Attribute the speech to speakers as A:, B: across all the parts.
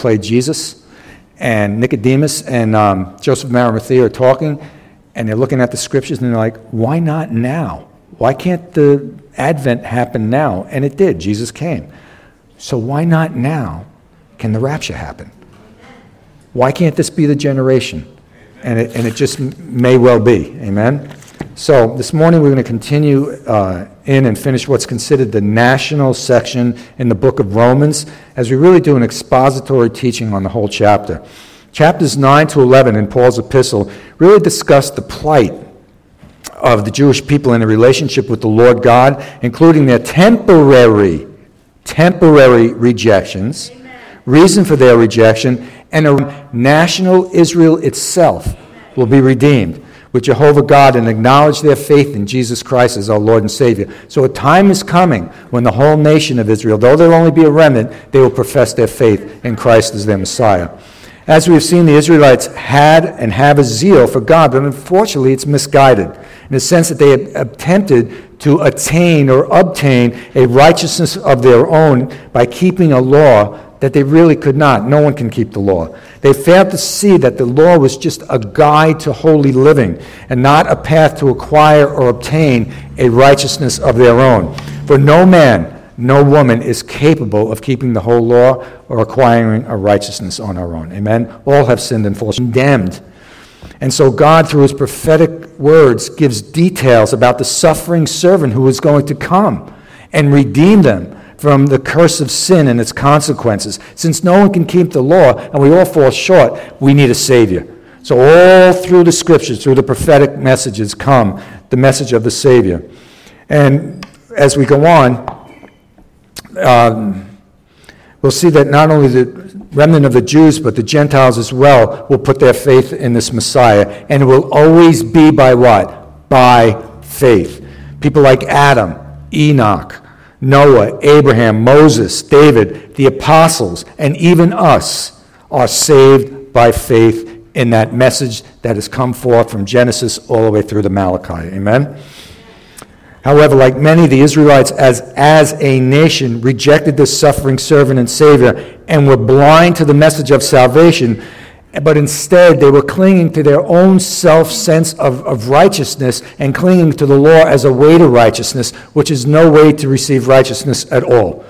A: played Jesus, and Nicodemus and um, Joseph of Arimathea are talking, and they're looking at the scriptures, and they're like, why not now? Why can't the Advent happen now? And it did. Jesus came. So why not now can the rapture happen? Why can't this be the generation? And it, and it just may well be. Amen? So this morning we're going to continue uh, in and finish what's considered the national section in the book of Romans as we really do an expository teaching on the whole chapter. Chapters 9 to 11 in Paul's epistle really discuss the plight of the Jewish people in a relationship with the Lord God, including their temporary, temporary rejections, Amen. reason for their rejection, and a national Israel itself will be redeemed with Jehovah God and acknowledge their faith in Jesus Christ as our Lord and Savior. So a time is coming when the whole nation of Israel, though there'll only be a remnant, they will profess their faith in Christ as their Messiah. As we have seen, the Israelites had and have a zeal for God, but unfortunately it's misguided in the sense that they have attempted to attain or obtain a righteousness of their own by keeping a law that they really could not. No one can keep the law. They failed to see that the law was just a guide to holy living and not a path to acquire or obtain a righteousness of their own. For no man, no woman is capable of keeping the whole law or acquiring a righteousness on our own. Amen? All have sinned and fallen condemned. And so God, through his prophetic words, gives details about the suffering servant who is going to come and redeem them from the curse of sin and its consequences. Since no one can keep the law and we all fall short, we need a Savior. So, all through the scriptures, through the prophetic messages, come the message of the Savior. And as we go on, um, we'll see that not only the remnant of the Jews, but the Gentiles as well will put their faith in this Messiah. And it will always be by what? By faith. People like Adam, Enoch, Noah, Abraham, Moses, David, the apostles, and even us are saved by faith in that message that has come forth from Genesis all the way through to Malachi. Amen? However, like many, the Israelites, as, as a nation, rejected this suffering servant and Savior and were blind to the message of salvation but instead they were clinging to their own self sense of, of righteousness and clinging to the law as a way to righteousness, which is no way to receive righteousness at all.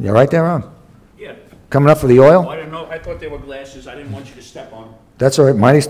A: You're right there, Ron?
B: Yeah.
A: Coming up for the oil?
B: I didn't know. I thought they were glasses. I didn't want you to step on.
A: That's all right. My, I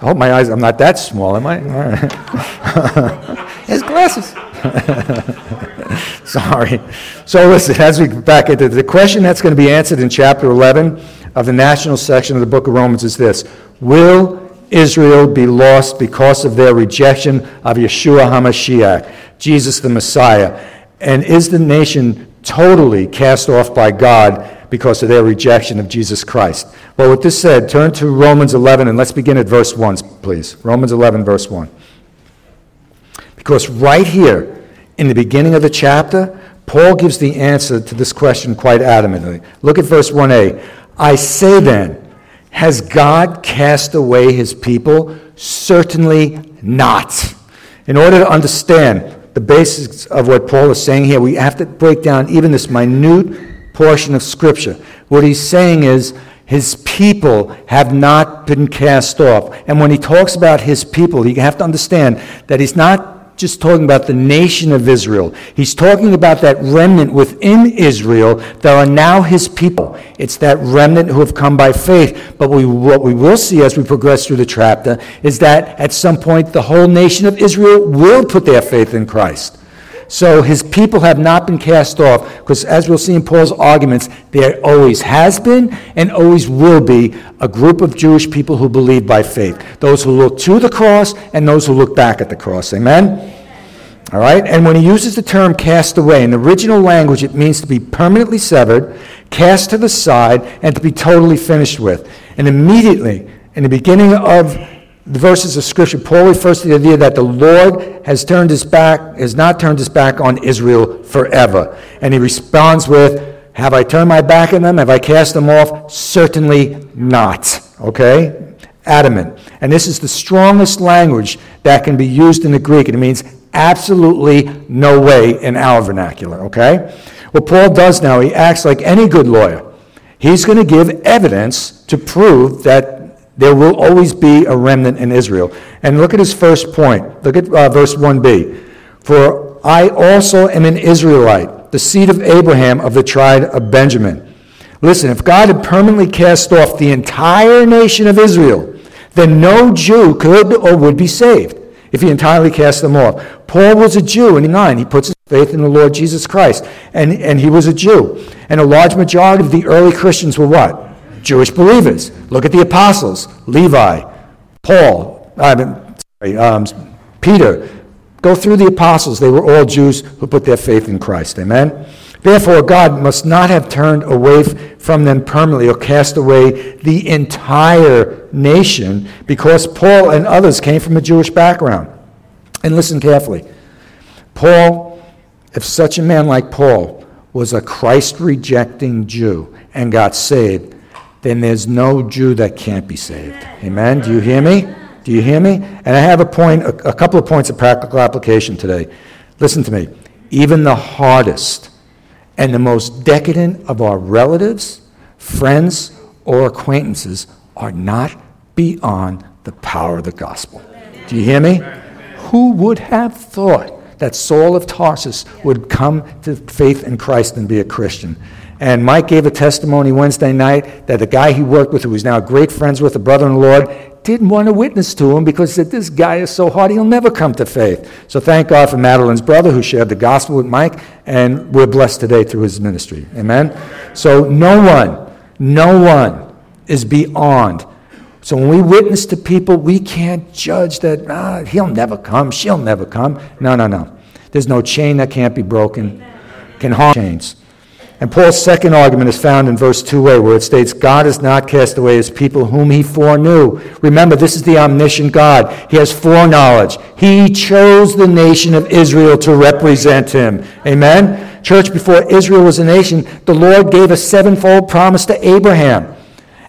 A: hope my eyes, I'm not that small, am I? All right. His glasses. Sorry. So listen, as we back into the question that's going to be answered in chapter 11 of the national section of the book of Romans is this Will Israel be lost because of their rejection of Yeshua HaMashiach, Jesus the Messiah? And is the nation totally cast off by God because of their rejection of Jesus Christ? Well, with this said, turn to Romans 11 and let's begin at verse 1, please. Romans 11, verse 1. Because right here, in the beginning of the chapter, Paul gives the answer to this question quite adamantly. Look at verse 1a. I say then, has God cast away his people? Certainly not. In order to understand the basics of what Paul is saying here, we have to break down even this minute portion of Scripture. What he's saying is, his people have not been cast off. And when he talks about his people, you have to understand that he's not just talking about the nation of Israel. He's talking about that remnant within Israel that are now his people. It's that remnant who have come by faith. But we, what we will see as we progress through the chapter is that at some point the whole nation of Israel will put their faith in Christ. So his people have not been cast off, because as we'll see in Paul's arguments, there always has been and always will be a group of Jewish people who believe by faith. Those who look to the cross and those who look back at the cross. Amen? All right? And when he uses the term cast away, in the original language, it means to be permanently severed, cast to the side, and to be totally finished with. And immediately, in the beginning of the verses of Scripture, Paul refers to the idea that the Lord has turned his back, has not turned his back on Israel forever. And he responds with, Have I turned my back on them? Have I cast them off? Certainly not. Okay? Adamant. And this is the strongest language that can be used in the Greek. It means absolutely no way in our vernacular. Okay? What Paul does now, he acts like any good lawyer. He's going to give evidence to prove that there will always be a remnant in Israel. And look at his first point. Look at uh, verse 1b. For I also am an Israelite, the seed of Abraham of the tribe of Benjamin. Listen, if God had permanently cast off the entire nation of Israel, then no Jew could or would be saved if he entirely cast them off. Paul was a Jew in 9. He puts his faith in the Lord Jesus Christ. And, and he was a Jew. And a large majority of the early Christians were what? Jewish believers. Look at the apostles Levi, Paul, I mean, sorry, um, Peter. Go through the apostles. They were all Jews who put their faith in Christ. Amen? Therefore, God must not have turned away from them permanently or cast away the entire nation because Paul and others came from a Jewish background. And listen carefully. Paul, if such a man like Paul was a Christ rejecting Jew and got saved, then there's no Jew that can't be saved. Amen? Do you hear me? Do you hear me? And I have a point, a, a couple of points of practical application today. Listen to me. Even the hardest, and the most decadent of our relatives, friends, or acquaintances are not beyond the power of the gospel. Do you hear me? Who would have thought that Saul of Tarsus would come to faith in Christ and be a Christian? And Mike gave a testimony Wednesday night that the guy he worked with, who he's now great friends with, a brother in the Lord, didn't want to witness to him because said, This guy is so hard, he'll never come to faith. So thank God for Madeline's brother who shared the gospel with Mike, and we're blessed today through his ministry. Amen? So no one, no one is beyond. So when we witness to people, we can't judge that ah, he'll never come, she'll never come. No, no, no. There's no chain that can't be broken, can harm chains. And Paul's second argument is found in verse 2a, where it states, God has not cast away his people whom he foreknew. Remember, this is the omniscient God. He has foreknowledge. He chose the nation of Israel to represent him. Amen? Church, before Israel was a nation, the Lord gave a sevenfold promise to Abraham.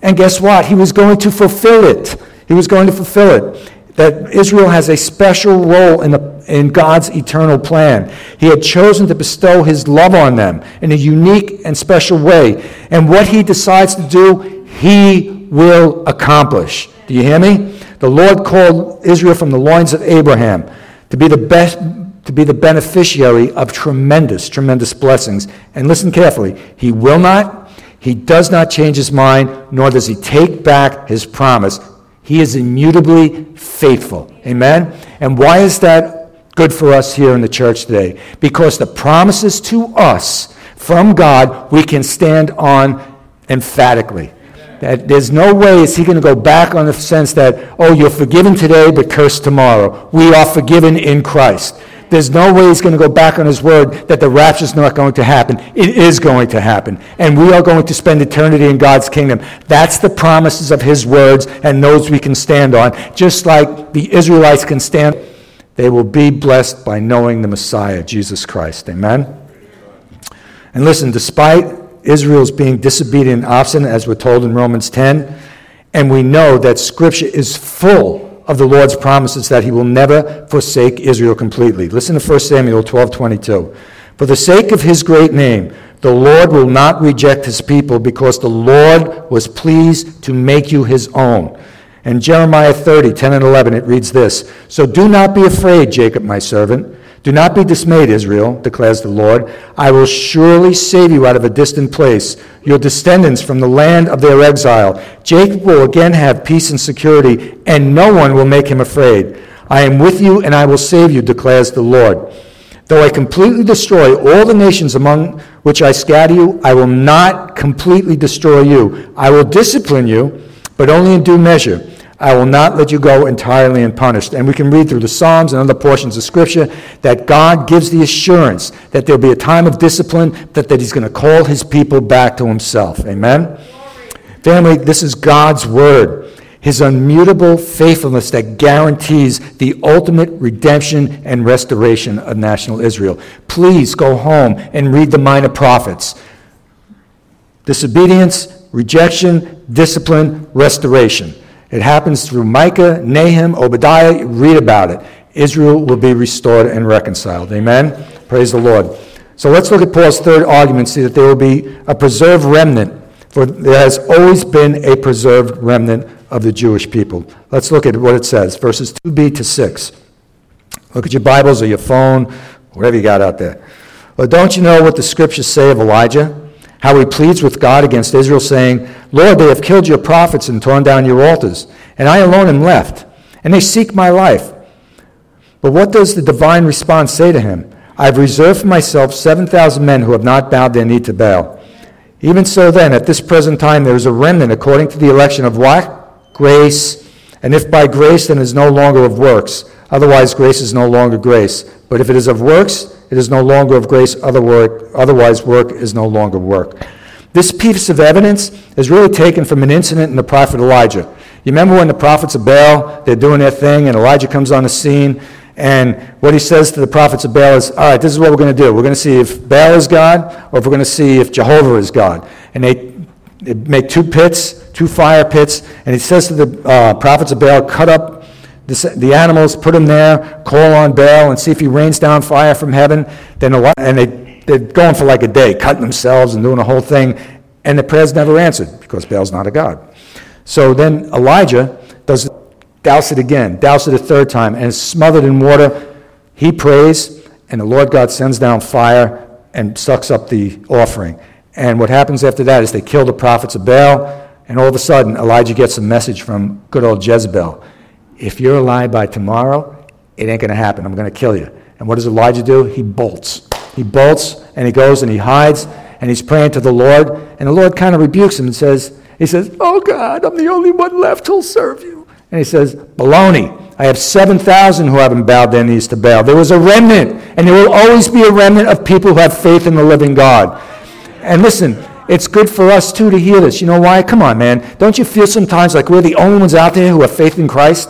A: And guess what? He was going to fulfill it. He was going to fulfill it that Israel has a special role in, the, in God's eternal plan. He had chosen to bestow his love on them in a unique and special way. And what he decides to do, he will accomplish. Do you hear me? The Lord called Israel from the loins of Abraham to be the best to be the beneficiary of tremendous, tremendous blessings. And listen carefully. He will not, he does not change his mind, nor does he take back his promise. He is immutably faithful. Amen? And why is that good for us here in the church today? Because the promises to us from God we can stand on emphatically. That there's no way is he going to go back on the sense that, oh, you're forgiven today, but cursed tomorrow. We are forgiven in Christ. There's no way he's going to go back on his word that the rapture is not going to happen. It is going to happen. And we are going to spend eternity in God's kingdom. That's the promises of his words, and those we can stand on. Just like the Israelites can stand, they will be blessed by knowing the Messiah, Jesus Christ. Amen? And listen, despite Israel's being disobedient and obstinate, as we're told in Romans 10, and we know that Scripture is full of the Lord's promises that he will never forsake Israel completely. Listen to 1 Samuel 12 22. For the sake of his great name, the Lord will not reject his people because the Lord was pleased to make you his own. And Jeremiah 30, 10 and 11, it reads this So do not be afraid, Jacob, my servant. Do not be dismayed, Israel, declares the Lord. I will surely save you out of a distant place, your descendants from the land of their exile. Jacob will again have peace and security, and no one will make him afraid. I am with you, and I will save you, declares the Lord. Though I completely destroy all the nations among which I scatter you, I will not completely destroy you. I will discipline you, but only in due measure. I will not let you go entirely unpunished. And we can read through the Psalms and other portions of Scripture that God gives the assurance that there'll be a time of discipline, that, that He's going to call His people back to Himself. Amen? Family, this is God's Word. His unmutable faithfulness that guarantees the ultimate redemption and restoration of national Israel. Please go home and read the minor prophets. Disobedience, rejection, discipline, restoration. It happens through Micah, Nahum, Obadiah. Read about it. Israel will be restored and reconciled. Amen? Praise the Lord. So let's look at Paul's third argument, see that there will be a preserved remnant For there has always been a preserved remnant of the Jewish people. Let's look at what it says, verses 2b to 6. Look at your Bibles or your phone, whatever you got out there. Well, don't you know what the scriptures say of Elijah? How he pleads with God against Israel, saying, Lord, they have killed your prophets and torn down your altars, and I alone am left, and they seek my life. But what does the divine response say to him? I have reserved for myself 7,000 men who have not bowed their knee to Baal. Even so, then, at this present time, there is a remnant according to the election of what? Grace. And if by grace, then it is no longer of works. Otherwise, grace is no longer grace. But if it is of works, it is no longer of grace. Otherwise, work is no longer work. This piece of evidence is really taken from an incident in the prophet Elijah. You remember when the prophets of Baal, they're doing their thing, and Elijah comes on the scene, and what he says to the prophets of Baal is, all right, this is what we're going to do. We're going to see if Baal is God or if we're going to see if Jehovah is God. And they, they make two pits, two fire pits, and he says to the uh, prophets of Baal, cut up the, the, animals, put them there, call on Baal, and see if he rains down fire from heaven. Then and they, they're going for like a day, cutting themselves and doing the whole thing, and the prayer's never answered because Baal's not a god. So then Elijah does douse it again, douse it a third time, and it's smothered in water. He prays, and the Lord God sends down fire and sucks up the offering. And what happens after that is they kill the prophets of Baal, and all of a sudden Elijah gets a message from good old Jezebel. If you're alive by tomorrow, it ain't going to happen. I'm going to kill you. And what does Elijah do? He bolts. He bolts and he goes and he hides and he's praying to the Lord. And the Lord kind of rebukes him and says, He says, Oh God, I'm the only one left who'll serve you. And he says, Baloney. I have 7,000 who haven't bowed their knees to Baal. There was a remnant, and there will always be a remnant of people who have faith in the living God. And listen, it's good for us too to hear this. You know why? Come on, man. Don't you feel sometimes like we're the only ones out there who have faith in Christ?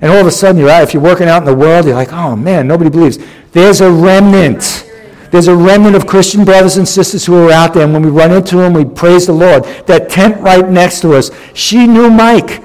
A: And all of a sudden, you're out, if you're working out in the world, you're like, oh man, nobody believes. There's a remnant. There's a remnant of Christian brothers and sisters who are out there, and when we run into them, we praise the Lord. That tent right next to us, she knew Mike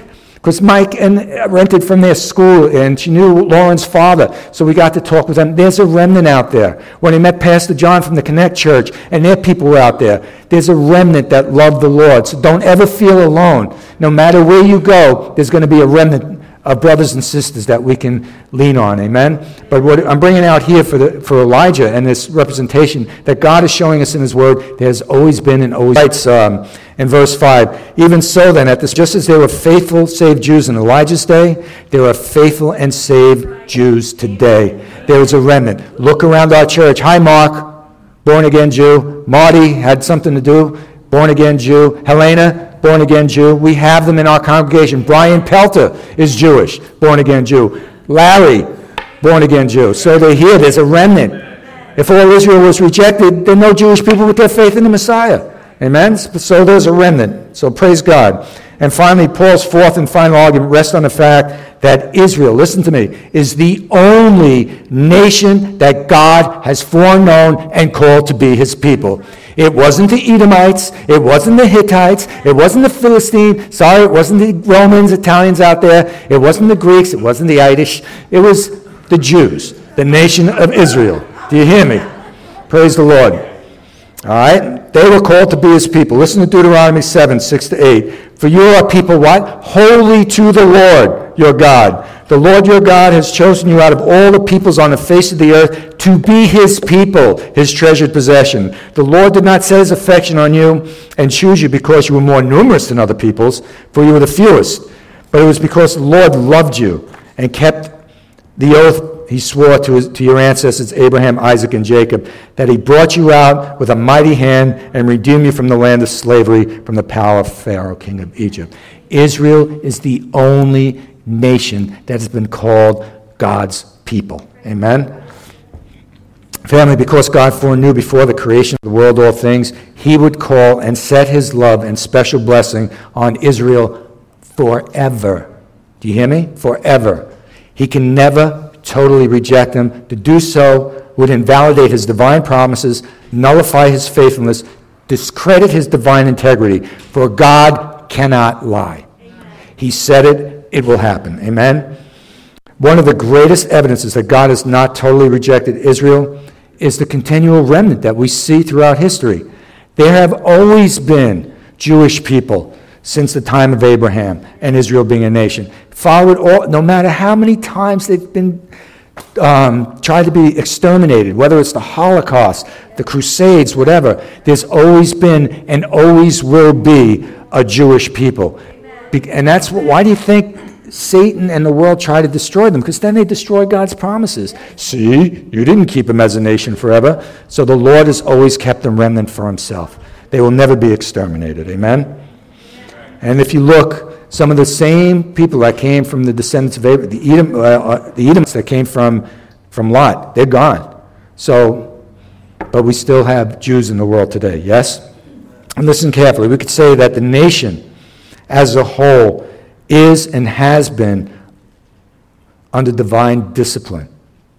A: because Mike and uh, rented from their school, and she knew Lauren's father, so we got to talk with them. There's a remnant out there. When he met Pastor John from the Connect Church, and their people were out there, there's a remnant that love the Lord. So don't ever feel alone. No matter where you go, there's going to be a remnant of brothers and sisters that we can lean on. Amen? But what I'm bringing out here for, the, for Elijah and this representation that God is showing us in His Word, there has always been and always writes um, in verse 5 Even so, then, at this, just as there were faithful saved Jews in Elijah's day, there are faithful and saved Jews today. There is a remnant. Look around our church. Hi, Mark, born again Jew. Marty had something to do, born again Jew. Helena, born again Jew. We have them in our congregation. Brian Pelter is Jewish, born again Jew. Larry, born again Jew. So they're here. There's a remnant. If all Israel was rejected, then no Jewish people with their faith in the Messiah. Amen? So there's a remnant. So praise God. And finally, Paul's fourth and final argument rests on the fact that Israel, listen to me, is the only nation that God has foreknown and called to be his people. It wasn't the Edomites. It wasn't the Hittites. It wasn't the Philistines. Sorry, it wasn't the Romans, Italians out there. It wasn't the Greeks. It wasn't the Irish. It was the Jews, the nation of Israel. Do you hear me? Praise the Lord. All right? They were called to be his people. Listen to Deuteronomy 7, 6 to 8. For you are a people what? Holy to the Lord your God. The Lord your God has chosen you out of all the peoples on the face of the earth to be his people, his treasured possession. The Lord did not set his affection on you and choose you because you were more numerous than other peoples, for you were the fewest. But it was because the Lord loved you and kept the oath he swore to, his, to your ancestors, Abraham, Isaac, and Jacob, that he brought you out with a mighty hand and redeemed you from the land of slavery, from the power of Pharaoh, king of Egypt. Israel is the only nation that has been called God's people. Amen? Family, because God foreknew before the creation of the world all things, he would call and set his love and special blessing on Israel forever. Do you hear me? Forever. He can never totally reject them. To do so would invalidate his divine promises, nullify his faithfulness, discredit his divine integrity, for God cannot lie. He said it, it will happen. Amen? One of the greatest evidences that God has not totally rejected Israel is the continual remnant that we see throughout history. There have always been Jewish people since the time of Abraham and Israel being a nation. Followed all, no matter how many times they've been um, tried to be exterminated, whether it's the Holocaust, the Crusades, whatever, there's always been and always will be a Jewish people. And that's why do you think Satan and the world try to destroy them? Because then they destroy God's promises. See, you didn't keep them as a nation forever. So the Lord has always kept them remnant for himself. They will never be exterminated. Amen? And if you look, some of the same people that came from the descendants of Abraham, the, Edom, uh, uh, the Edomites that came from, from Lot, they're gone. So, but we still have Jews in the world today, yes? And listen carefully. We could say that the nation as a whole is and has been under divine discipline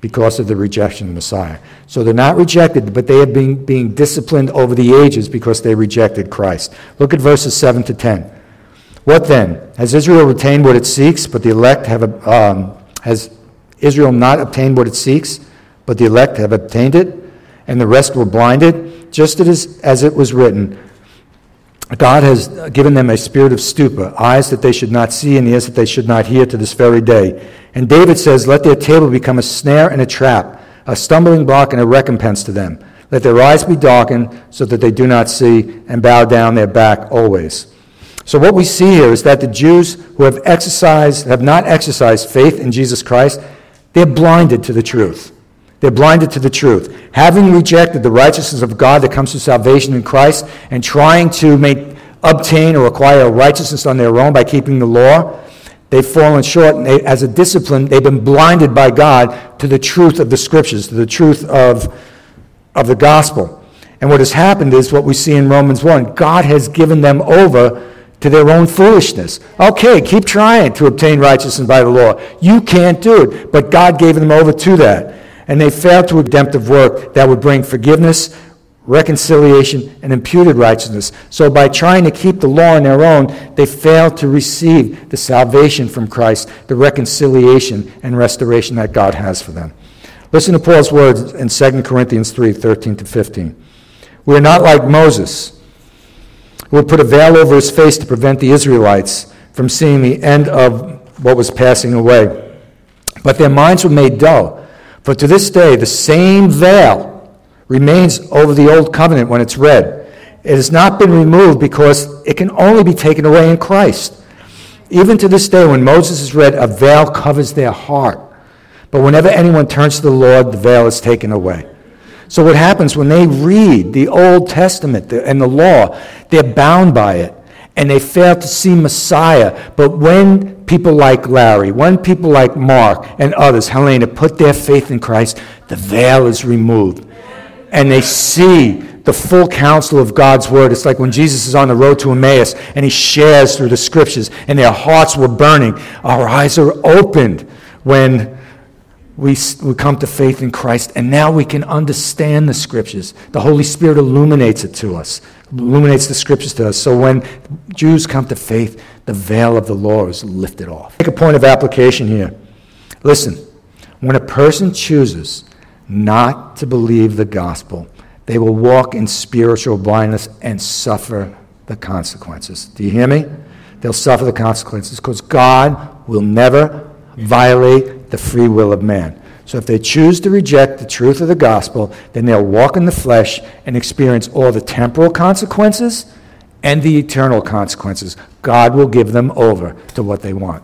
A: because of the rejection of Messiah. So they're not rejected, but they have been being disciplined over the ages because they rejected Christ. Look at verses 7 to 10. What then? Has Israel retained what it seeks, but the elect have, um, has Israel not obtained what it seeks, but the elect have obtained it, and the rest were blinded? Just as, as it was written, God has given them a spirit of stupor, eyes that they should not see and ears that they should not hear to this very day. And David says, Let their table become a snare and a trap, a stumbling block and a recompense to them. Let their eyes be darkened so that they do not see and bow down their back always. So what we see here is that the Jews who have exercised, have not exercised faith in Jesus Christ, they're blinded to the truth. They're blinded to the truth. Having rejected the righteousness of God that comes through salvation in Christ and trying to make, obtain or acquire righteousness on their own by keeping the law, they've fallen short. And they, as a discipline, they've been blinded by God to the truth of the scriptures, to the truth of, of the gospel. And what has happened is what we see in Romans 1 God has given them over to their own foolishness. Okay, keep trying to obtain righteousness by the law. You can't do it, but God gave them over to that. And they failed to redemptive work that would bring forgiveness, reconciliation, and imputed righteousness. So by trying to keep the law on their own, they failed to receive the salvation from Christ, the reconciliation and restoration that God has for them. Listen to Paul's words in 2 Corinthians 3 13 to 15. We are not like Moses who would put a veil over his face to prevent the Israelites from seeing the end of what was passing away. But their minds were made dull. For to this day, the same veil remains over the old covenant when it's read. It has not been removed because it can only be taken away in Christ. Even to this day, when Moses is read, a veil covers their heart. But whenever anyone turns to the Lord, the veil is taken away. So, what happens when they read the Old Testament and the law, they're bound by it and they fail to see Messiah. But when people like Larry, when people like Mark and others, Helena, put their faith in Christ, the veil is removed. And they see the full counsel of God's word. It's like when Jesus is on the road to Emmaus and he shares through the scriptures and their hearts were burning. Our eyes are opened when we, we come to faith in Christ, and now we can understand the Scriptures. The Holy Spirit illuminates it to us, illuminates the Scriptures to us. So when Jews come to faith, the veil of the law is lifted off. Make a point of application here. Listen, when a person chooses not to believe the gospel, they will walk in spiritual blindness and suffer the consequences. Do you hear me? They'll suffer the consequences because God will never violate the free will of man. So if they choose to reject the truth of the gospel, then they'll walk in the flesh and experience all the temporal consequences and the eternal consequences. God will give them over to what they want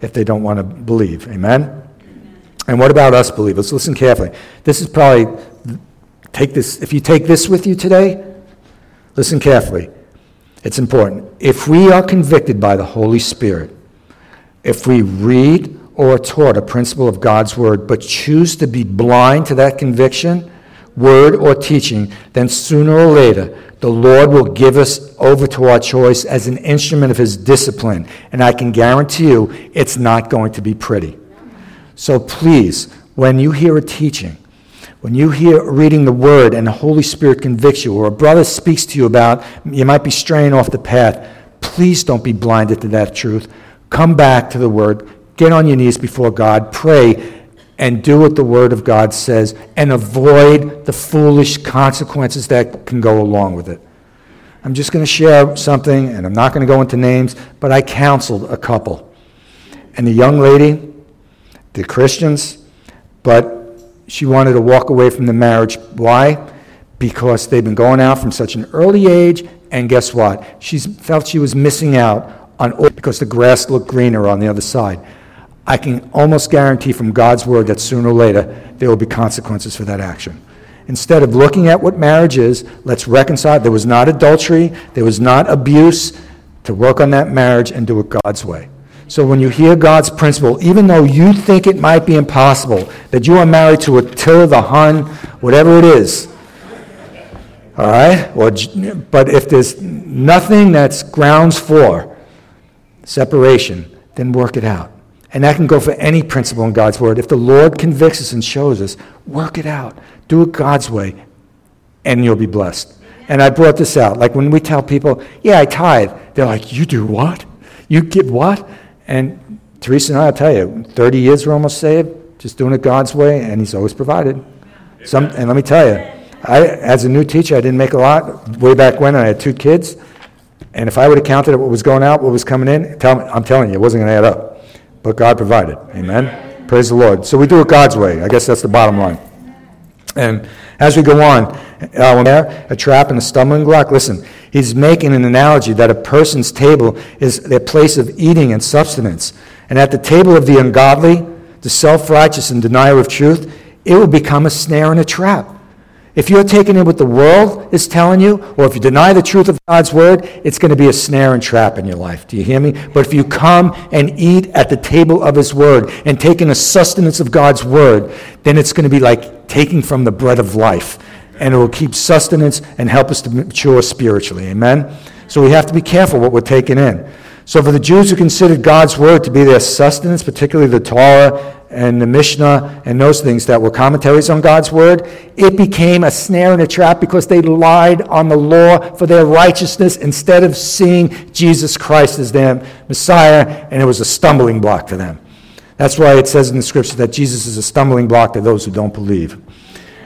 A: if they don't want to believe. Amen? And what about us believers? Listen carefully. This is probably take this if you take this with you today, listen carefully. It's important. If we are convicted by the Holy Spirit, if we read or taught a principle of God's word, but choose to be blind to that conviction, word, or teaching, then sooner or later the Lord will give us over to our choice as an instrument of his discipline. And I can guarantee you it's not going to be pretty. So please, when you hear a teaching, when you hear reading the word and the Holy Spirit convicts you, or a brother speaks to you about you might be straying off the path, please don't be blinded to that truth. Come back to the word Get on your knees before God, pray, and do what the Word of God says, and avoid the foolish consequences that can go along with it. I'm just going to share something, and I'm not going to go into names, but I counseled a couple. And the young lady, the Christians, but she wanted to walk away from the marriage. Why? Because they've been going out from such an early age, and guess what? She felt she was missing out on because the grass looked greener on the other side. I can almost guarantee from God's word that sooner or later there will be consequences for that action. Instead of looking at what marriage is, let's reconcile. There was not adultery, there was not abuse. To work on that marriage and do it God's way. So when you hear God's principle, even though you think it might be impossible, that you are married to Attila the Hun, whatever it is, all right? Or, but if there's nothing that's grounds for separation, then work it out. And that can go for any principle in God's Word. If the Lord convicts us and shows us, work it out. Do it God's way, and you'll be blessed. And I brought this out. Like when we tell people, yeah, I tithe, they're like, you do what? You give what? And Teresa and I, I'll tell you, 30 years we're almost saved, just doing it God's way, and He's always provided. Some, and let me tell you, I, as a new teacher, I didn't make a lot way back when. I had two kids, and if I would have counted what was going out, what was coming in, tell me, I'm telling you, it wasn't going to add up. But God provided. Amen. Praise the Lord. So we do it God's way. I guess that's the bottom line. And as we go on, uh, there a trap and a stumbling block, listen, he's making an analogy that a person's table is their place of eating and substance. And at the table of the ungodly, the self righteous and denier of truth, it will become a snare and a trap. If you're taking in what the world is telling you, or if you deny the truth of God's word, it's going to be a snare and trap in your life. Do you hear me? But if you come and eat at the table of his word and take in the sustenance of God's word, then it's going to be like taking from the bread of life. And it will keep sustenance and help us to mature spiritually. Amen? So we have to be careful what we're taking in. So for the Jews who considered God's word to be their sustenance, particularly the Torah and the Mishnah and those things that were commentaries on God's word, it became a snare and a trap because they relied on the law for their righteousness instead of seeing Jesus Christ as their Messiah, and it was a stumbling block to them. That's why it says in the scripture that Jesus is a stumbling block to those who don't believe.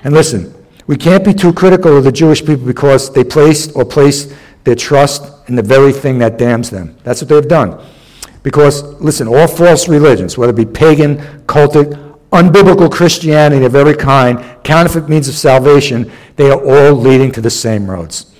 A: And listen, we can't be too critical of the Jewish people because they placed or placed their trust in the very thing that damns them. That's what they've done. Because, listen, all false religions, whether it be pagan, cultic, unbiblical Christianity of every kind, counterfeit means of salvation, they are all leading to the same roads.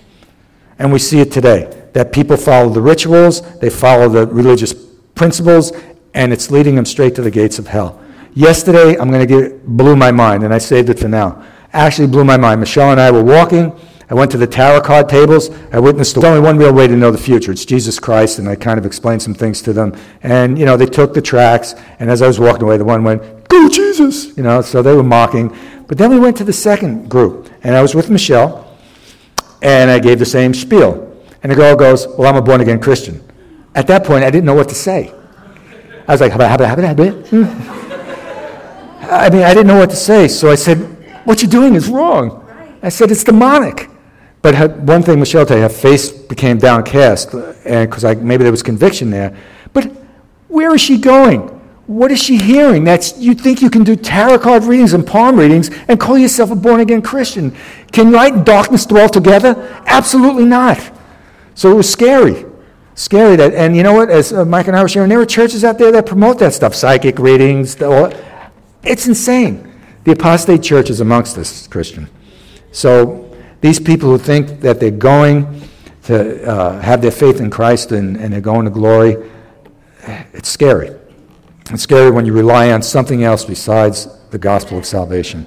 A: And we see it today that people follow the rituals, they follow the religious principles, and it's leading them straight to the gates of hell. Yesterday, I'm going to get blew my mind, and I saved it for now. Actually, blew my mind. Michelle and I were walking, I went to the tarot card tables. I witnessed there's only one real way to know the future. It's Jesus Christ, and I kind of explained some things to them. And, you know, they took the tracts, and as I was walking away, the one went, Go Jesus! You know, so they were mocking. But then we went to the second group, and I was with Michelle, and I gave the same spiel. And the girl goes, Well, I'm a born again Christian. At that point, I didn't know what to say. I was like, habba, habba, habba, habba. I mean, I didn't know what to say, so I said, What you're doing is wrong. I said, It's demonic. But one thing Michelle told you, her face became downcast, because maybe there was conviction there. But where is she going? What is she hearing? That's you think you can do tarot card readings and palm readings and call yourself a born again Christian? Can light and darkness dwell together? Absolutely not. So it was scary, scary that. And you know what? As uh, Mike and I were sharing, there are churches out there that promote that stuff, psychic readings. It's insane. The apostate church is amongst us, Christian. So these people who think that they're going to uh, have their faith in Christ and, and they're going to glory, it's scary. It's scary when you rely on something else besides the gospel of salvation.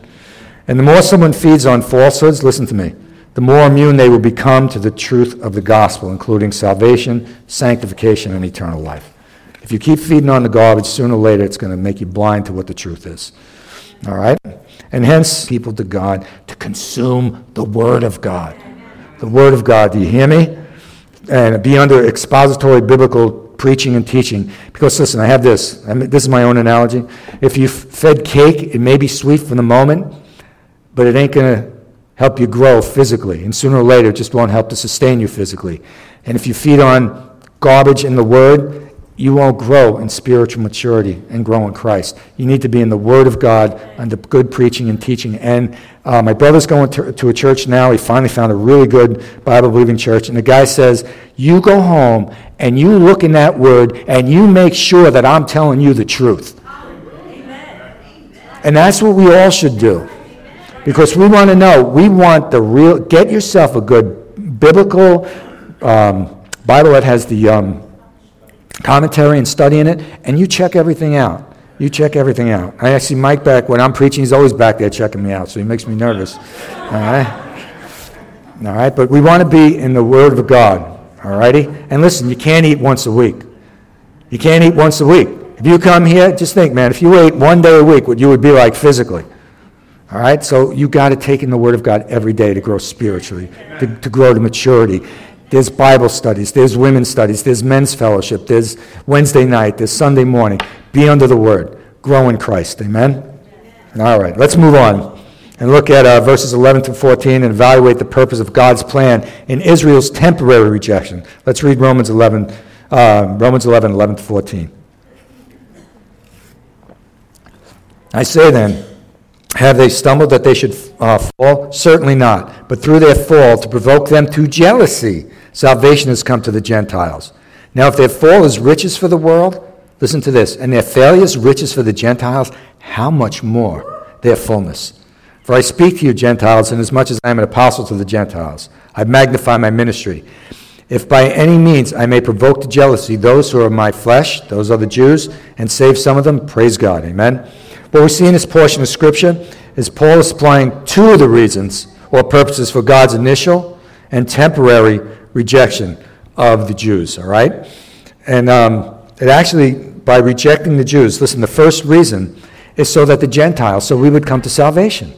A: And the more someone feeds on falsehoods, listen to me, the more immune they will become to the truth of the gospel, including salvation, sanctification, and eternal life. If you keep feeding on the garbage, sooner or later it's going to make you blind to what the truth is. All right? And hence, people to God to consume the Word of God. The Word of God. Do you hear me? And be under expository biblical preaching and teaching. Because listen, I have this. I mean, this is my own analogy. If you fed cake, it may be sweet for the moment, but it ain't going to help you grow physically. And sooner or later, it just won't help to sustain you physically. And if you feed on garbage in the Word, you won't grow in spiritual maturity and grow in Christ. You need to be in the Word of God and the good preaching and teaching. And uh, my brother's going to, to a church now. He finally found a really good Bible believing church. And the guy says, You go home and you look in that Word and you make sure that I'm telling you the truth. Amen. And that's what we all should do. Because we want to know, we want the real, get yourself a good biblical um, Bible that has the. Um, commentary and studying it, and you check everything out. You check everything out. I see Mike back when I'm preaching. He's always back there checking me out, so he makes me nervous. All right, all right. But we want to be in the Word of God. All righty. And listen, you can't eat once a week. You can't eat once a week. If you come here, just think, man. If you ate one day a week, what you would be like physically. All right. So you got to take in the Word of God every day to grow spiritually, to, to grow to maturity. There's Bible studies, there's women's studies, there's men's fellowship, there's Wednesday night, there's Sunday morning. Be under the word. Grow in Christ. Amen? All right, let's move on and look at uh, verses 11 to 14 and evaluate the purpose of God's plan in Israel's temporary rejection. Let's read Romans 11, uh, Romans 11, 11 to 14. I say then, have they stumbled that they should uh, fall? Certainly not. But through their fall, to provoke them to jealousy, salvation has come to the Gentiles. Now, if their fall is riches for the world, listen to this, and their failure is riches for the Gentiles, how much more their fullness? For I speak to you, Gentiles, inasmuch as I am an apostle to the Gentiles. I magnify my ministry. If by any means I may provoke to jealousy those who are my flesh, those are the Jews, and save some of them, praise God. Amen. What we see in this portion of Scripture is Paul is supplying two of the reasons or purposes for God's initial and temporary rejection of the Jews, all right? And um, it actually, by rejecting the Jews, listen, the first reason is so that the Gentiles, so we would come to salvation.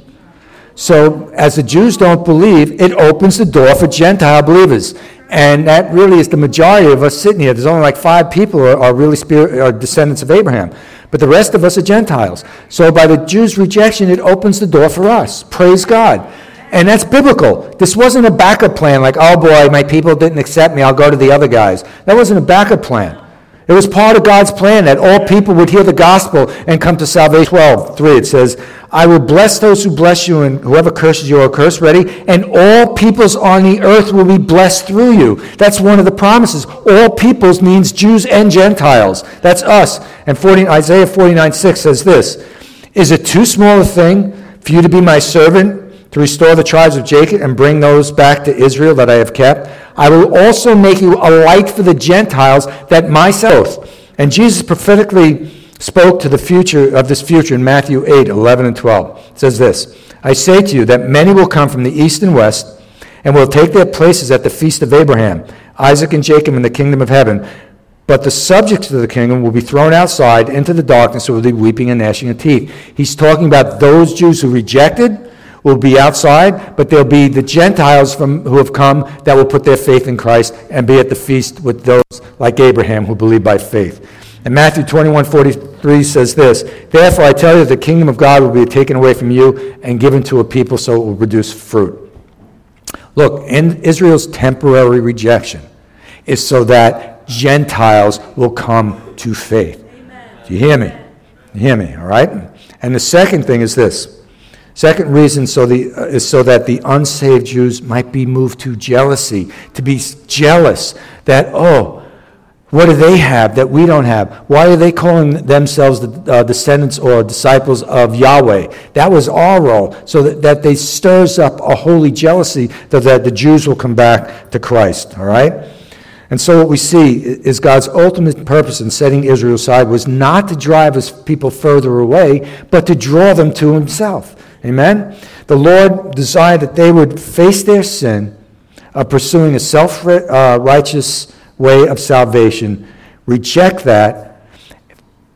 A: So, as the Jews don't believe, it opens the door for Gentile believers. And that really is the majority of us sitting here. There's only like five people are, are really spirit, are descendants of Abraham. But the rest of us are Gentiles. So, by the Jews' rejection, it opens the door for us. Praise God. And that's biblical. This wasn't a backup plan like, oh boy, my people didn't accept me, I'll go to the other guys. That wasn't a backup plan. It was part of God's plan that all people would hear the gospel and come to salvation. 12, 3, it says, I will bless those who bless you, and whoever curses you are cursed. Ready? And all peoples on the earth will be blessed through you. That's one of the promises. All peoples means Jews and Gentiles. That's us. And 40, Isaiah 49, 6 says this Is it too small a thing for you to be my servant? To restore the tribes of Jacob and bring those back to Israel that I have kept. I will also make you a light for the Gentiles that myself. And Jesus prophetically spoke to the future of this future in Matthew 8, 11 and 12. It says this I say to you that many will come from the east and west and will take their places at the feast of Abraham, Isaac, and Jacob in the kingdom of heaven. But the subjects of the kingdom will be thrown outside into the darkness, where will be weeping and gnashing of teeth. He's talking about those Jews who rejected will be outside, but there'll be the Gentiles from, who have come that will put their faith in Christ and be at the feast with those like Abraham who believe by faith. And Matthew 21 43 says this Therefore I tell you, the kingdom of God will be taken away from you and given to a people so it will produce fruit. Look, in Israel's temporary rejection is so that Gentiles will come to faith. Do you hear me? You hear me, all right? And the second thing is this Second reason so the, uh, is so that the unsaved Jews might be moved to jealousy, to be jealous that, oh, what do they have that we don't have? Why are they calling themselves the uh, descendants or disciples of Yahweh? That was our role, so that, that they stirs up a holy jealousy so that the Jews will come back to Christ, all right? And so what we see is God's ultimate purpose in setting Israel aside was not to drive his people further away, but to draw them to himself. Amen? The Lord desired that they would face their sin of pursuing a self uh, righteous way of salvation, reject that,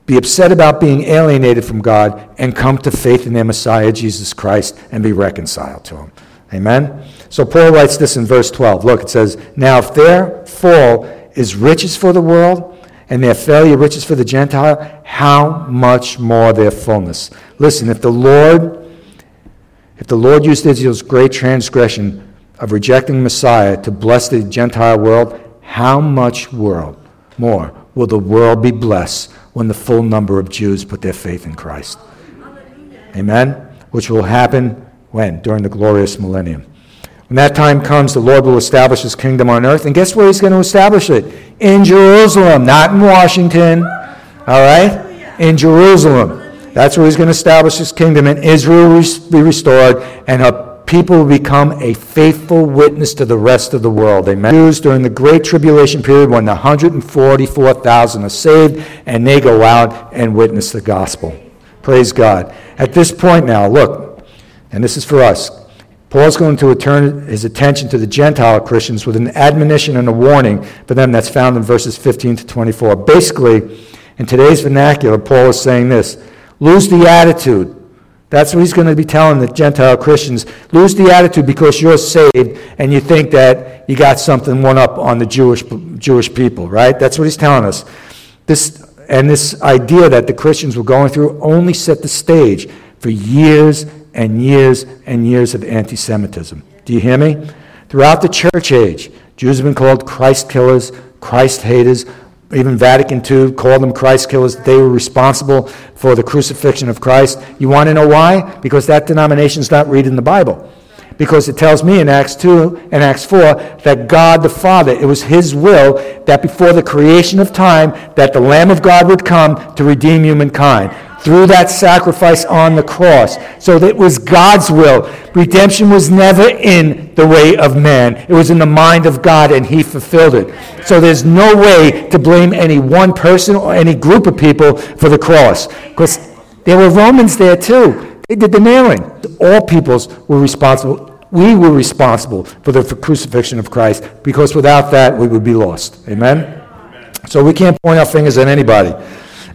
A: be upset about being alienated from God, and come to faith in their Messiah, Jesus Christ, and be reconciled to Him. Amen? So Paul writes this in verse 12. Look, it says, Now if their fall is riches for the world, and their failure riches for the Gentile, how much more their fullness? Listen, if the Lord if the Lord used Israel's great transgression of rejecting Messiah to bless the Gentile world, how much world more will the world be blessed when the full number of Jews put their faith in Christ. Amen? Which will happen when? During the glorious millennium. When that time comes, the Lord will establish his kingdom on earth. And guess where he's going to establish it? In Jerusalem, not in Washington. All right? In Jerusalem. That's where he's going to establish his kingdom, and Israel will be restored, and her people will become a faithful witness to the rest of the world. Amen. Jews during the Great Tribulation period when the 144,000 are saved, and they go out and witness the gospel. Praise God. At this point now, look, and this is for us. Paul's going to turn his attention to the Gentile Christians with an admonition and a warning for them that's found in verses 15 to 24. Basically, in today's vernacular, Paul is saying this lose the attitude. That's what he's going to be telling the Gentile Christians. Lose the attitude because you're saved and you think that you got something one up on the Jewish, Jewish people, right? That's what he's telling us. This, and this idea that the Christians were going through only set the stage for years and years and years of anti Semitism. Do you hear me? Throughout the church age, Jews have been called Christ killers, Christ haters. Even Vatican II called them Christ killers. They were responsible for the crucifixion of Christ. You want to know why? Because that denomination is not reading the Bible. Because it tells me in Acts 2 and Acts 4 that God the Father, it was His will that before the creation of time, that the Lamb of God would come to redeem humankind through that sacrifice on the cross. So that it was God's will. Redemption was never in the way of man, it was in the mind of God, and He fulfilled it. So there's no way to blame any one person or any group of people for the cross. Because there were Romans there too. They did the nailing. All peoples were responsible. We were responsible for the crucifixion of Christ because without that, we would be lost. Amen? So we can't point our fingers at anybody.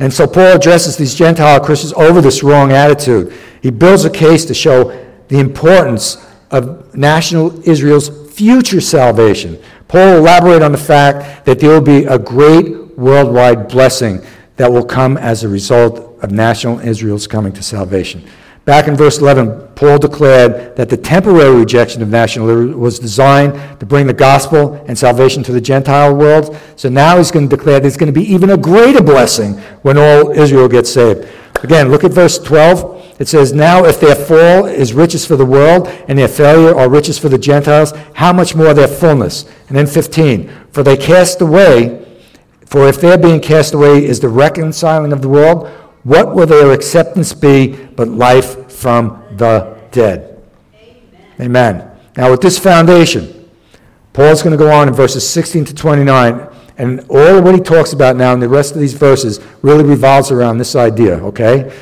A: And so Paul addresses these Gentile Christians over this wrong attitude. He builds a case to show the importance of national Israel's future salvation. Paul elaborates on the fact that there will be a great worldwide blessing that will come as a result of national Israel's coming to salvation. Back in verse 11, Paul declared that the temporary rejection of national Israel was designed to bring the gospel and salvation to the Gentile world. So now he's going to declare there's going to be even a greater blessing when all Israel gets saved. Again, look at verse 12. It says, Now if their fall is riches for the world, and their failure are riches for the Gentiles, how much more their fullness? And then 15, For they cast away, for if their being cast away is the reconciling of the world, what will their acceptance be but life from the dead? Amen. Amen. Now, with this foundation, Paul's going to go on in verses 16 to 29, and all what he talks about now in the rest of these verses really revolves around this idea, okay?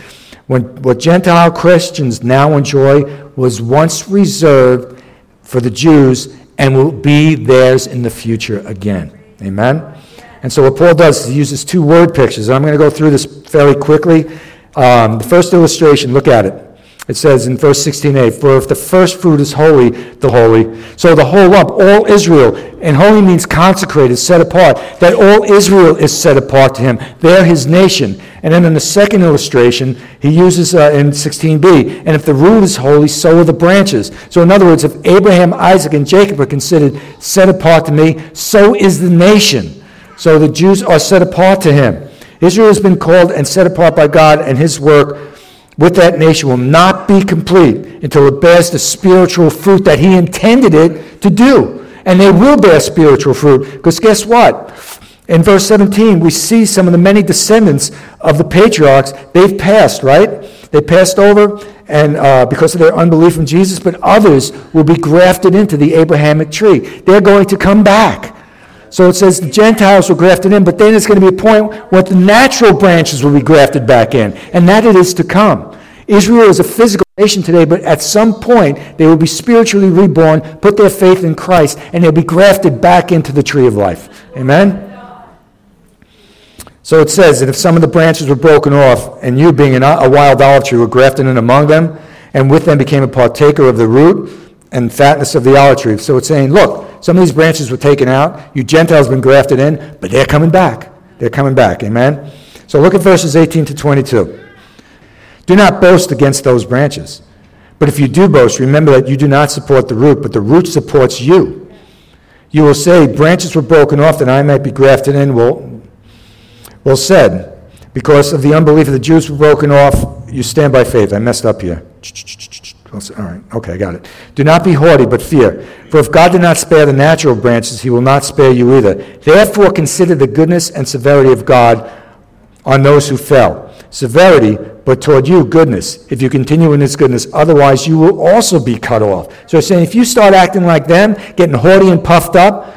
A: When, what Gentile Christians now enjoy was once reserved for the Jews and will be theirs in the future again. Amen? And so what Paul does is he uses two word pictures. I'm going to go through this fairly quickly. Um, the first illustration, look at it. It says in verse 16a, For if the first fruit is holy, the holy, so the whole lump, all Israel, and holy means consecrated, set apart, that all Israel is set apart to him. They're his nation. And then in the second illustration, he uses uh, in 16b, and if the root is holy, so are the branches. So in other words, if Abraham, Isaac, and Jacob are considered set apart to me, so is the nation. So the Jews are set apart to him. Israel has been called and set apart by God, and his work with that nation will not be complete until it bears the spiritual fruit that he intended it to do. And they will bear spiritual fruit. Because guess what? In verse 17, we see some of the many descendants of the patriarchs. They've passed, right? They passed over and uh, because of their unbelief in Jesus, but others will be grafted into the Abrahamic tree. They're going to come back. So it says the Gentiles were grafted in, but then it's going to be a point where the natural branches will be grafted back in, and that it is to come. Israel is a physical nation today, but at some point they will be spiritually reborn, put their faith in Christ, and they'll be grafted back into the tree of life. Amen? So it says that if some of the branches were broken off, and you, being a wild olive tree, were grafted in among them, and with them became a partaker of the root and fatness of the olive tree. So it's saying, look, some of these branches were taken out. You Gentiles have been grafted in, but they're coming back. They're coming back. Amen? So look at verses 18 to 22. Do not boast against those branches. But if you do boast, remember that you do not support the root, but the root supports you. You will say, Branches were broken off that I might be grafted in. Well, Well said. Because of the unbelief of the Jews were broken off, you stand by faith. I messed up here. All right, okay, I got it. Do not be haughty, but fear. For if God did not spare the natural branches, he will not spare you either. Therefore, consider the goodness and severity of God on those who fell. Severity, but toward you, goodness, if you continue in this goodness. Otherwise, you will also be cut off. So, saying if you start acting like them, getting haughty and puffed up,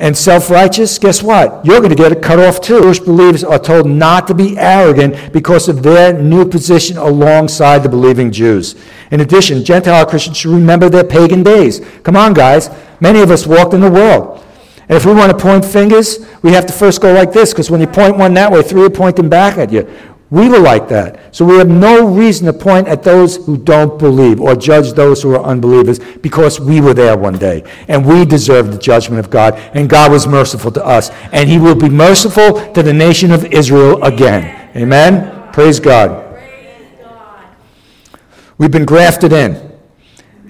A: and self righteous, guess what? You're going to get cut off too. Jewish believers are told not to be arrogant because of their new position alongside the believing Jews. In addition, Gentile Christians should remember their pagan days. Come on, guys. Many of us walked in the world. And if we want to point fingers, we have to first go like this, because when you point one that way, three are pointing back at you. We were like that. So we have no reason to point at those who don't believe or judge those who are unbelievers because we were there one day. And we deserve the judgment of God. And God was merciful to us. And He will be merciful to the nation of Israel again. Amen? Praise God. We've been grafted in.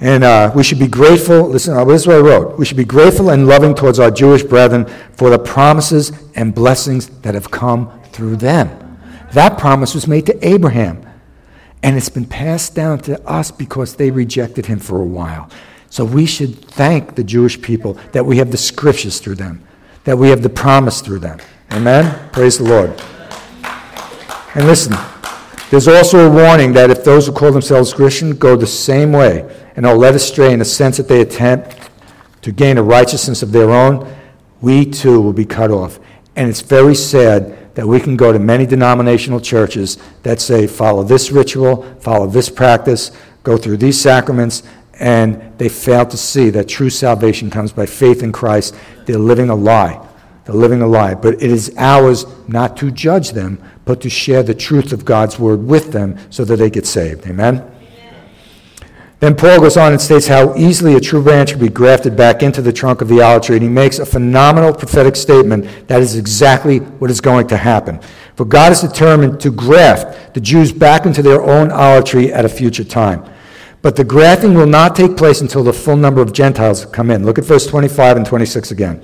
A: And uh, we should be grateful. Listen, uh, this is what I wrote. We should be grateful and loving towards our Jewish brethren for the promises and blessings that have come through them. That promise was made to Abraham. And it's been passed down to us because they rejected him for a while. So we should thank the Jewish people that we have the scriptures through them, that we have the promise through them. Amen? Praise the Lord. And listen, there's also a warning that if those who call themselves Christian go the same way and are led astray in the sense that they attempt to gain a righteousness of their own, we too will be cut off. And it's very sad that we can go to many denominational churches that say, follow this ritual, follow this practice, go through these sacraments, and they fail to see that true salvation comes by faith in Christ. They're living a lie. They're living a lie. But it is ours not to judge them, but to share the truth of God's word with them so that they get saved. Amen? Then Paul goes on and states how easily a true branch can be grafted back into the trunk of the olive tree, and he makes a phenomenal prophetic statement that is exactly what is going to happen. For God is determined to graft the Jews back into their own olive tree at a future time. But the grafting will not take place until the full number of Gentiles come in. Look at verse 25 and 26 again.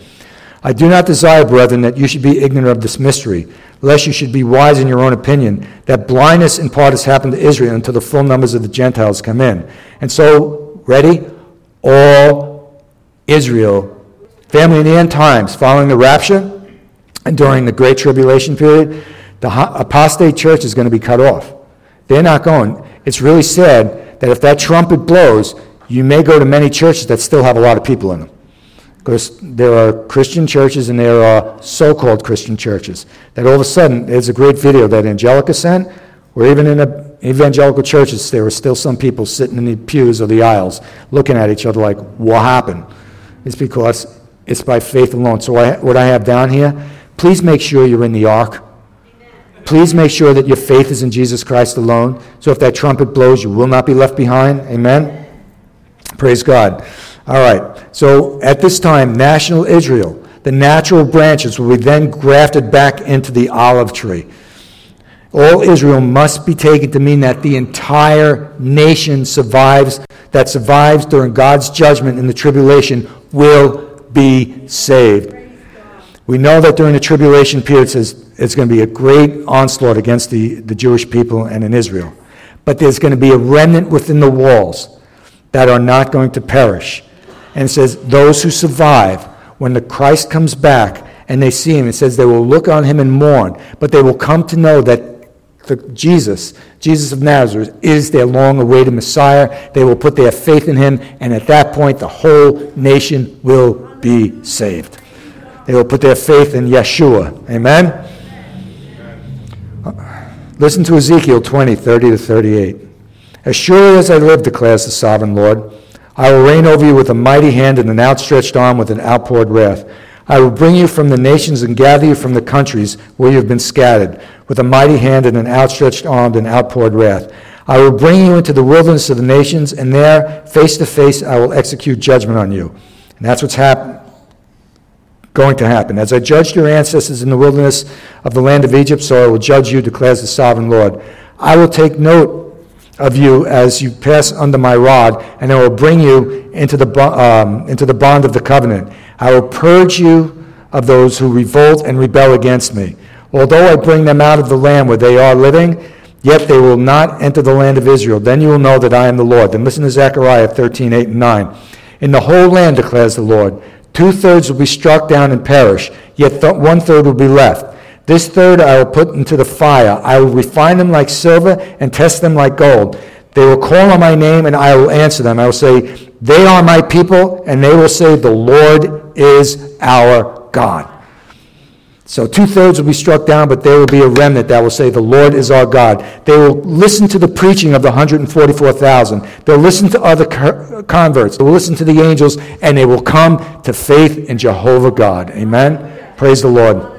A: I do not desire, brethren, that you should be ignorant of this mystery, lest you should be wise in your own opinion, that blindness in part has happened to Israel until the full numbers of the Gentiles come in. And so, ready? All Israel, family in the end times, following the rapture and during the Great Tribulation period, the apostate church is going to be cut off. They're not going. It's really sad that if that trumpet blows, you may go to many churches that still have a lot of people in them. Because there are Christian churches and there are so called Christian churches that all of a sudden, there's a great video that Angelica sent, where even in evangelical churches, there were still some people sitting in the pews or the aisles looking at each other like, what happened? It's because it's by faith alone. So, I, what I have down here, please make sure you're in the ark. Please make sure that your faith is in Jesus Christ alone. So, if that trumpet blows, you will not be left behind. Amen? Praise God. All right. So at this time, national Israel, the natural branches will be then grafted back into the olive tree. All Israel must be taken to mean that the entire nation survives, that survives during God's judgment in the tribulation will be saved. We know that during the tribulation period, it's, it's going to be a great onslaught against the, the Jewish people and in Israel. But there's going to be a remnant within the walls that are not going to perish and says, Those who survive, when the Christ comes back and they see him, it says they will look on him and mourn, but they will come to know that the Jesus, Jesus of Nazareth, is their long awaited Messiah. They will put their faith in him, and at that point, the whole nation will be saved. They will put their faith in Yeshua. Amen? Uh, listen to Ezekiel 20, 30 to 38. As surely as I live, declares the sovereign Lord, I will reign over you with a mighty hand and an outstretched arm with an outpoured wrath. I will bring you from the nations and gather you from the countries where you have been scattered, with a mighty hand and an outstretched arm and outpoured wrath. I will bring you into the wilderness of the nations, and there, face to face, I will execute judgment on you. And that's what's happening going to happen. As I judged your ancestors in the wilderness of the land of Egypt, so I will judge you, declares the sovereign Lord. I will take note of you as you pass under my rod, and I will bring you into the, um, into the bond of the covenant. I will purge you of those who revolt and rebel against me. Although I bring them out of the land where they are living, yet they will not enter the land of Israel. Then you will know that I am the Lord. Then listen to Zechariah 13, 8 and 9. In the whole land, declares the Lord, two thirds will be struck down and perish, yet th- one third will be left. This third I will put into the fire. I will refine them like silver and test them like gold. They will call on my name and I will answer them. I will say, They are my people, and they will say, The Lord is our God. So two thirds will be struck down, but there will be a remnant that will say, The Lord is our God. They will listen to the preaching of the 144,000. They'll listen to other converts. They'll listen to the angels, and they will come to faith in Jehovah God. Amen? Praise the Lord.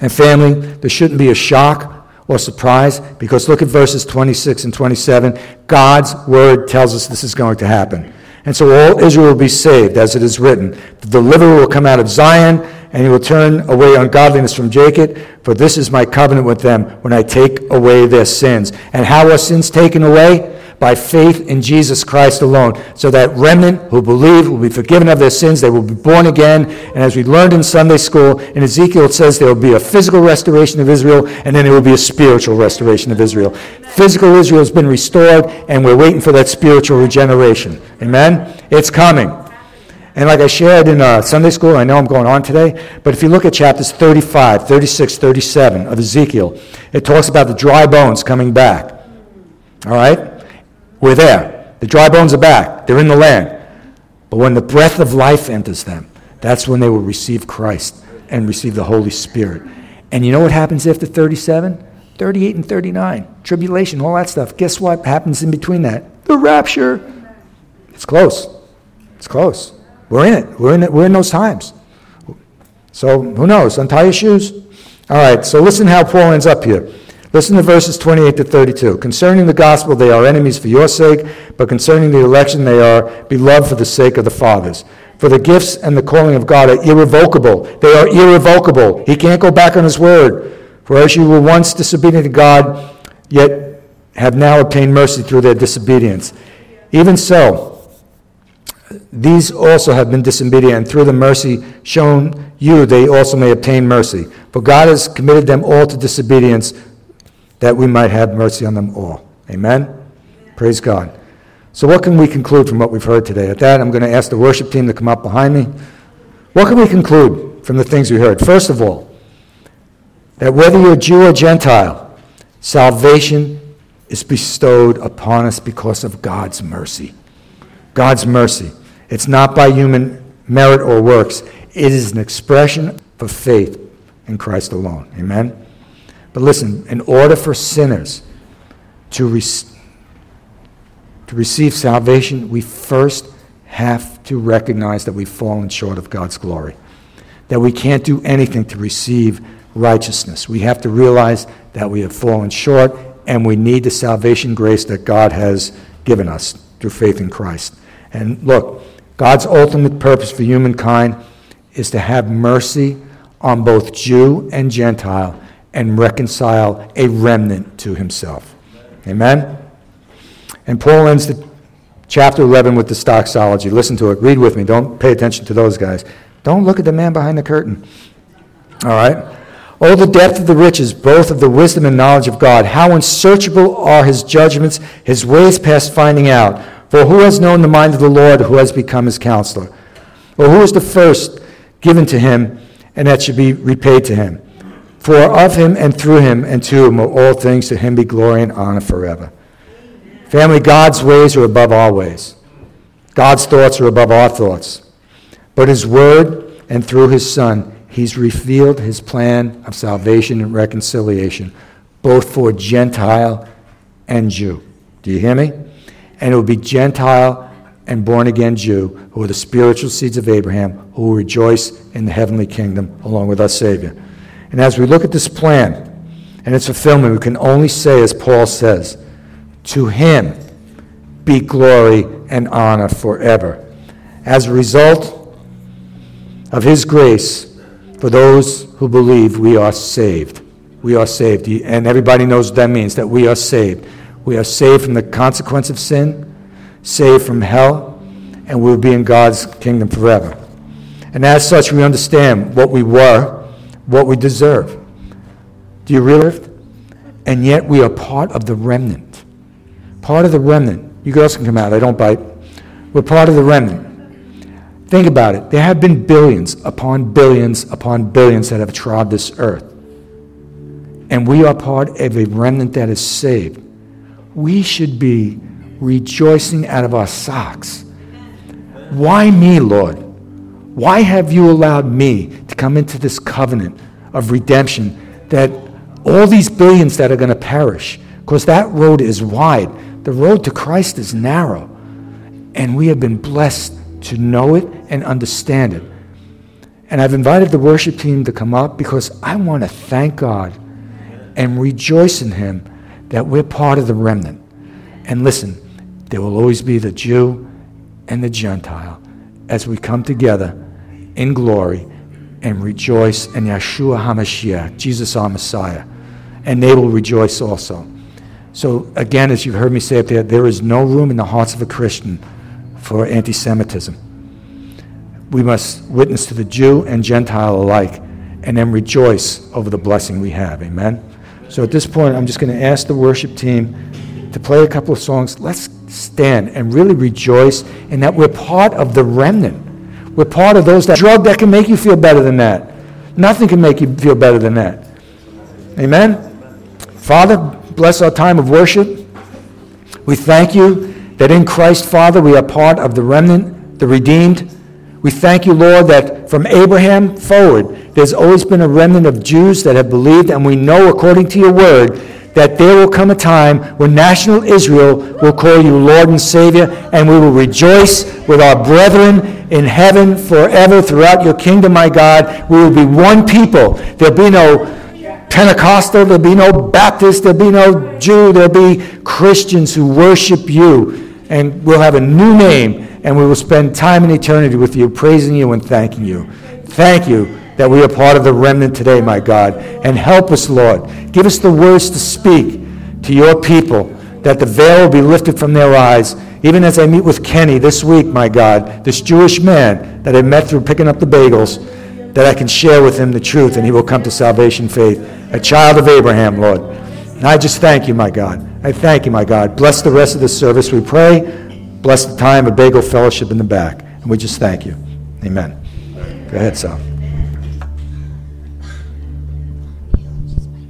A: And family, there shouldn't be a shock or surprise because look at verses 26 and 27. God's word tells us this is going to happen. And so all Israel will be saved, as it is written. The deliverer will come out of Zion, and he will turn away ungodliness from Jacob, for this is my covenant with them when I take away their sins. And how are sins taken away? By faith in Jesus Christ alone. So that remnant who believe will be forgiven of their sins, they will be born again. And as we learned in Sunday school, in Ezekiel it says there will be a physical restoration of Israel, and then there will be a spiritual restoration of Israel. Physical Israel has been restored, and we're waiting for that spiritual regeneration. Amen? It's coming. And like I shared in uh, Sunday school, I know I'm going on today, but if you look at chapters 35, 36, 37 of Ezekiel, it talks about the dry bones coming back. All right? We're there. The dry bones are back. They're in the land. But when the breath of life enters them, that's when they will receive Christ and receive the Holy Spirit. And you know what happens after 37? 38 and 39. Tribulation, all that stuff. Guess what happens in between that? The rapture. It's close. It's close. We're in it. We're in it. We're in those times. So who knows? Untie your shoes. All right. So listen how Paul ends up here. Listen to verses 28 to 32. Concerning the gospel, they are enemies for your sake, but concerning the election, they are beloved for the sake of the fathers. For the gifts and the calling of God are irrevocable. They are irrevocable. He can't go back on his word. For as you were once disobedient to God, yet have now obtained mercy through their disobedience. Even so, these also have been disobedient, and through the mercy shown you, they also may obtain mercy. For God has committed them all to disobedience that we might have mercy on them all. Amen? Praise God. So, what can we conclude from what we've heard today? At that, I'm going to ask the worship team to come up behind me. What can we conclude from the things we heard? First of all, that whether you're Jew or Gentile, salvation is bestowed upon us because of God's mercy. God's mercy. It's not by human merit or works, it is an expression of faith in Christ alone. Amen? But listen, in order for sinners to, re- to receive salvation, we first have to recognize that we've fallen short of God's glory, that we can't do anything to receive righteousness. We have to realize that we have fallen short and we need the salvation grace that God has given us through faith in Christ. And look, God's ultimate purpose for humankind is to have mercy on both Jew and Gentile and reconcile a remnant to himself. Amen? And Paul ends the chapter 11 with the doxology. Listen to it. Read with me. Don't pay attention to those guys. Don't look at the man behind the curtain. All right? Oh, the depth of the riches, both of the wisdom and knowledge of God. How unsearchable are his judgments, his ways past finding out. For who has known the mind of the Lord, who has become his counselor? Or who is the first given to him, and that should be repaid to him? For of him and through him and to him are all things, to him be glory and honor forever. Amen. Family, God's ways are above our ways. God's thoughts are above our thoughts. But his word and through his son, he's revealed his plan of salvation and reconciliation, both for Gentile and Jew. Do you hear me? And it will be Gentile and born again Jew who are the spiritual seeds of Abraham who will rejoice in the heavenly kingdom along with our Savior. And as we look at this plan and its fulfillment, we can only say, as Paul says, to him be glory and honor forever. As a result of his grace, for those who believe, we are saved. We are saved. And everybody knows what that means that we are saved. We are saved from the consequence of sin, saved from hell, and we'll be in God's kingdom forever. And as such, we understand what we were what we deserve. Do you realize? And yet we are part of the remnant. Part of the remnant. You girls can come out. I don't bite. We're part of the remnant. Think about it. There have been billions upon billions upon billions that have trod this earth. And we are part of a remnant that is saved. We should be rejoicing out of our socks. Why me, Lord? Why have you allowed me to come into this covenant of redemption that all these billions that are going to perish? Because that road is wide. The road to Christ is narrow. And we have been blessed to know it and understand it. And I've invited the worship team to come up because I want to thank God and rejoice in Him that we're part of the remnant. And listen, there will always be the Jew and the Gentile as we come together in glory and rejoice in Yeshua HaMashiach, Jesus our Messiah. And they will rejoice also. So, again, as you've heard me say up there, there is no room in the hearts of a Christian for anti Semitism. We must witness to the Jew and Gentile alike and then rejoice over the blessing we have. Amen? So, at this point, I'm just going to ask the worship team to play a couple of songs. Let's stand and really rejoice in that we're part of the remnant. We're part of those that drug that can make you feel better than that. Nothing can make you feel better than that. Amen? Father, bless our time of worship. We thank you that in Christ, Father, we are part of the remnant, the redeemed. We thank you, Lord, that from Abraham forward, there's always been a remnant of Jews that have believed, and we know, according to your word, that there will come a time when national Israel will call you Lord and Savior, and we will rejoice with our brethren in heaven forever throughout your kingdom, my God. We will be one people. There'll be no Pentecostal, there'll be no Baptist, there'll be no Jew, there'll be Christians who worship you. And we'll have a new name, and we will spend time in eternity with you, praising you and thanking you. Thank you that we are part of the remnant today, my God. And help us, Lord. Give us the words to speak to your people, that the veil will be lifted from their eyes. Even as I meet with Kenny this week, my God, this Jewish man that I met through picking up the bagels, that I can share with him the truth and he will come to salvation faith. A child of Abraham, Lord. And I just thank you, my God. I thank you, my God. Bless the rest of the service, we pray. Bless the time of bagel fellowship in the back. And we just thank you. Amen. Go ahead, Sal.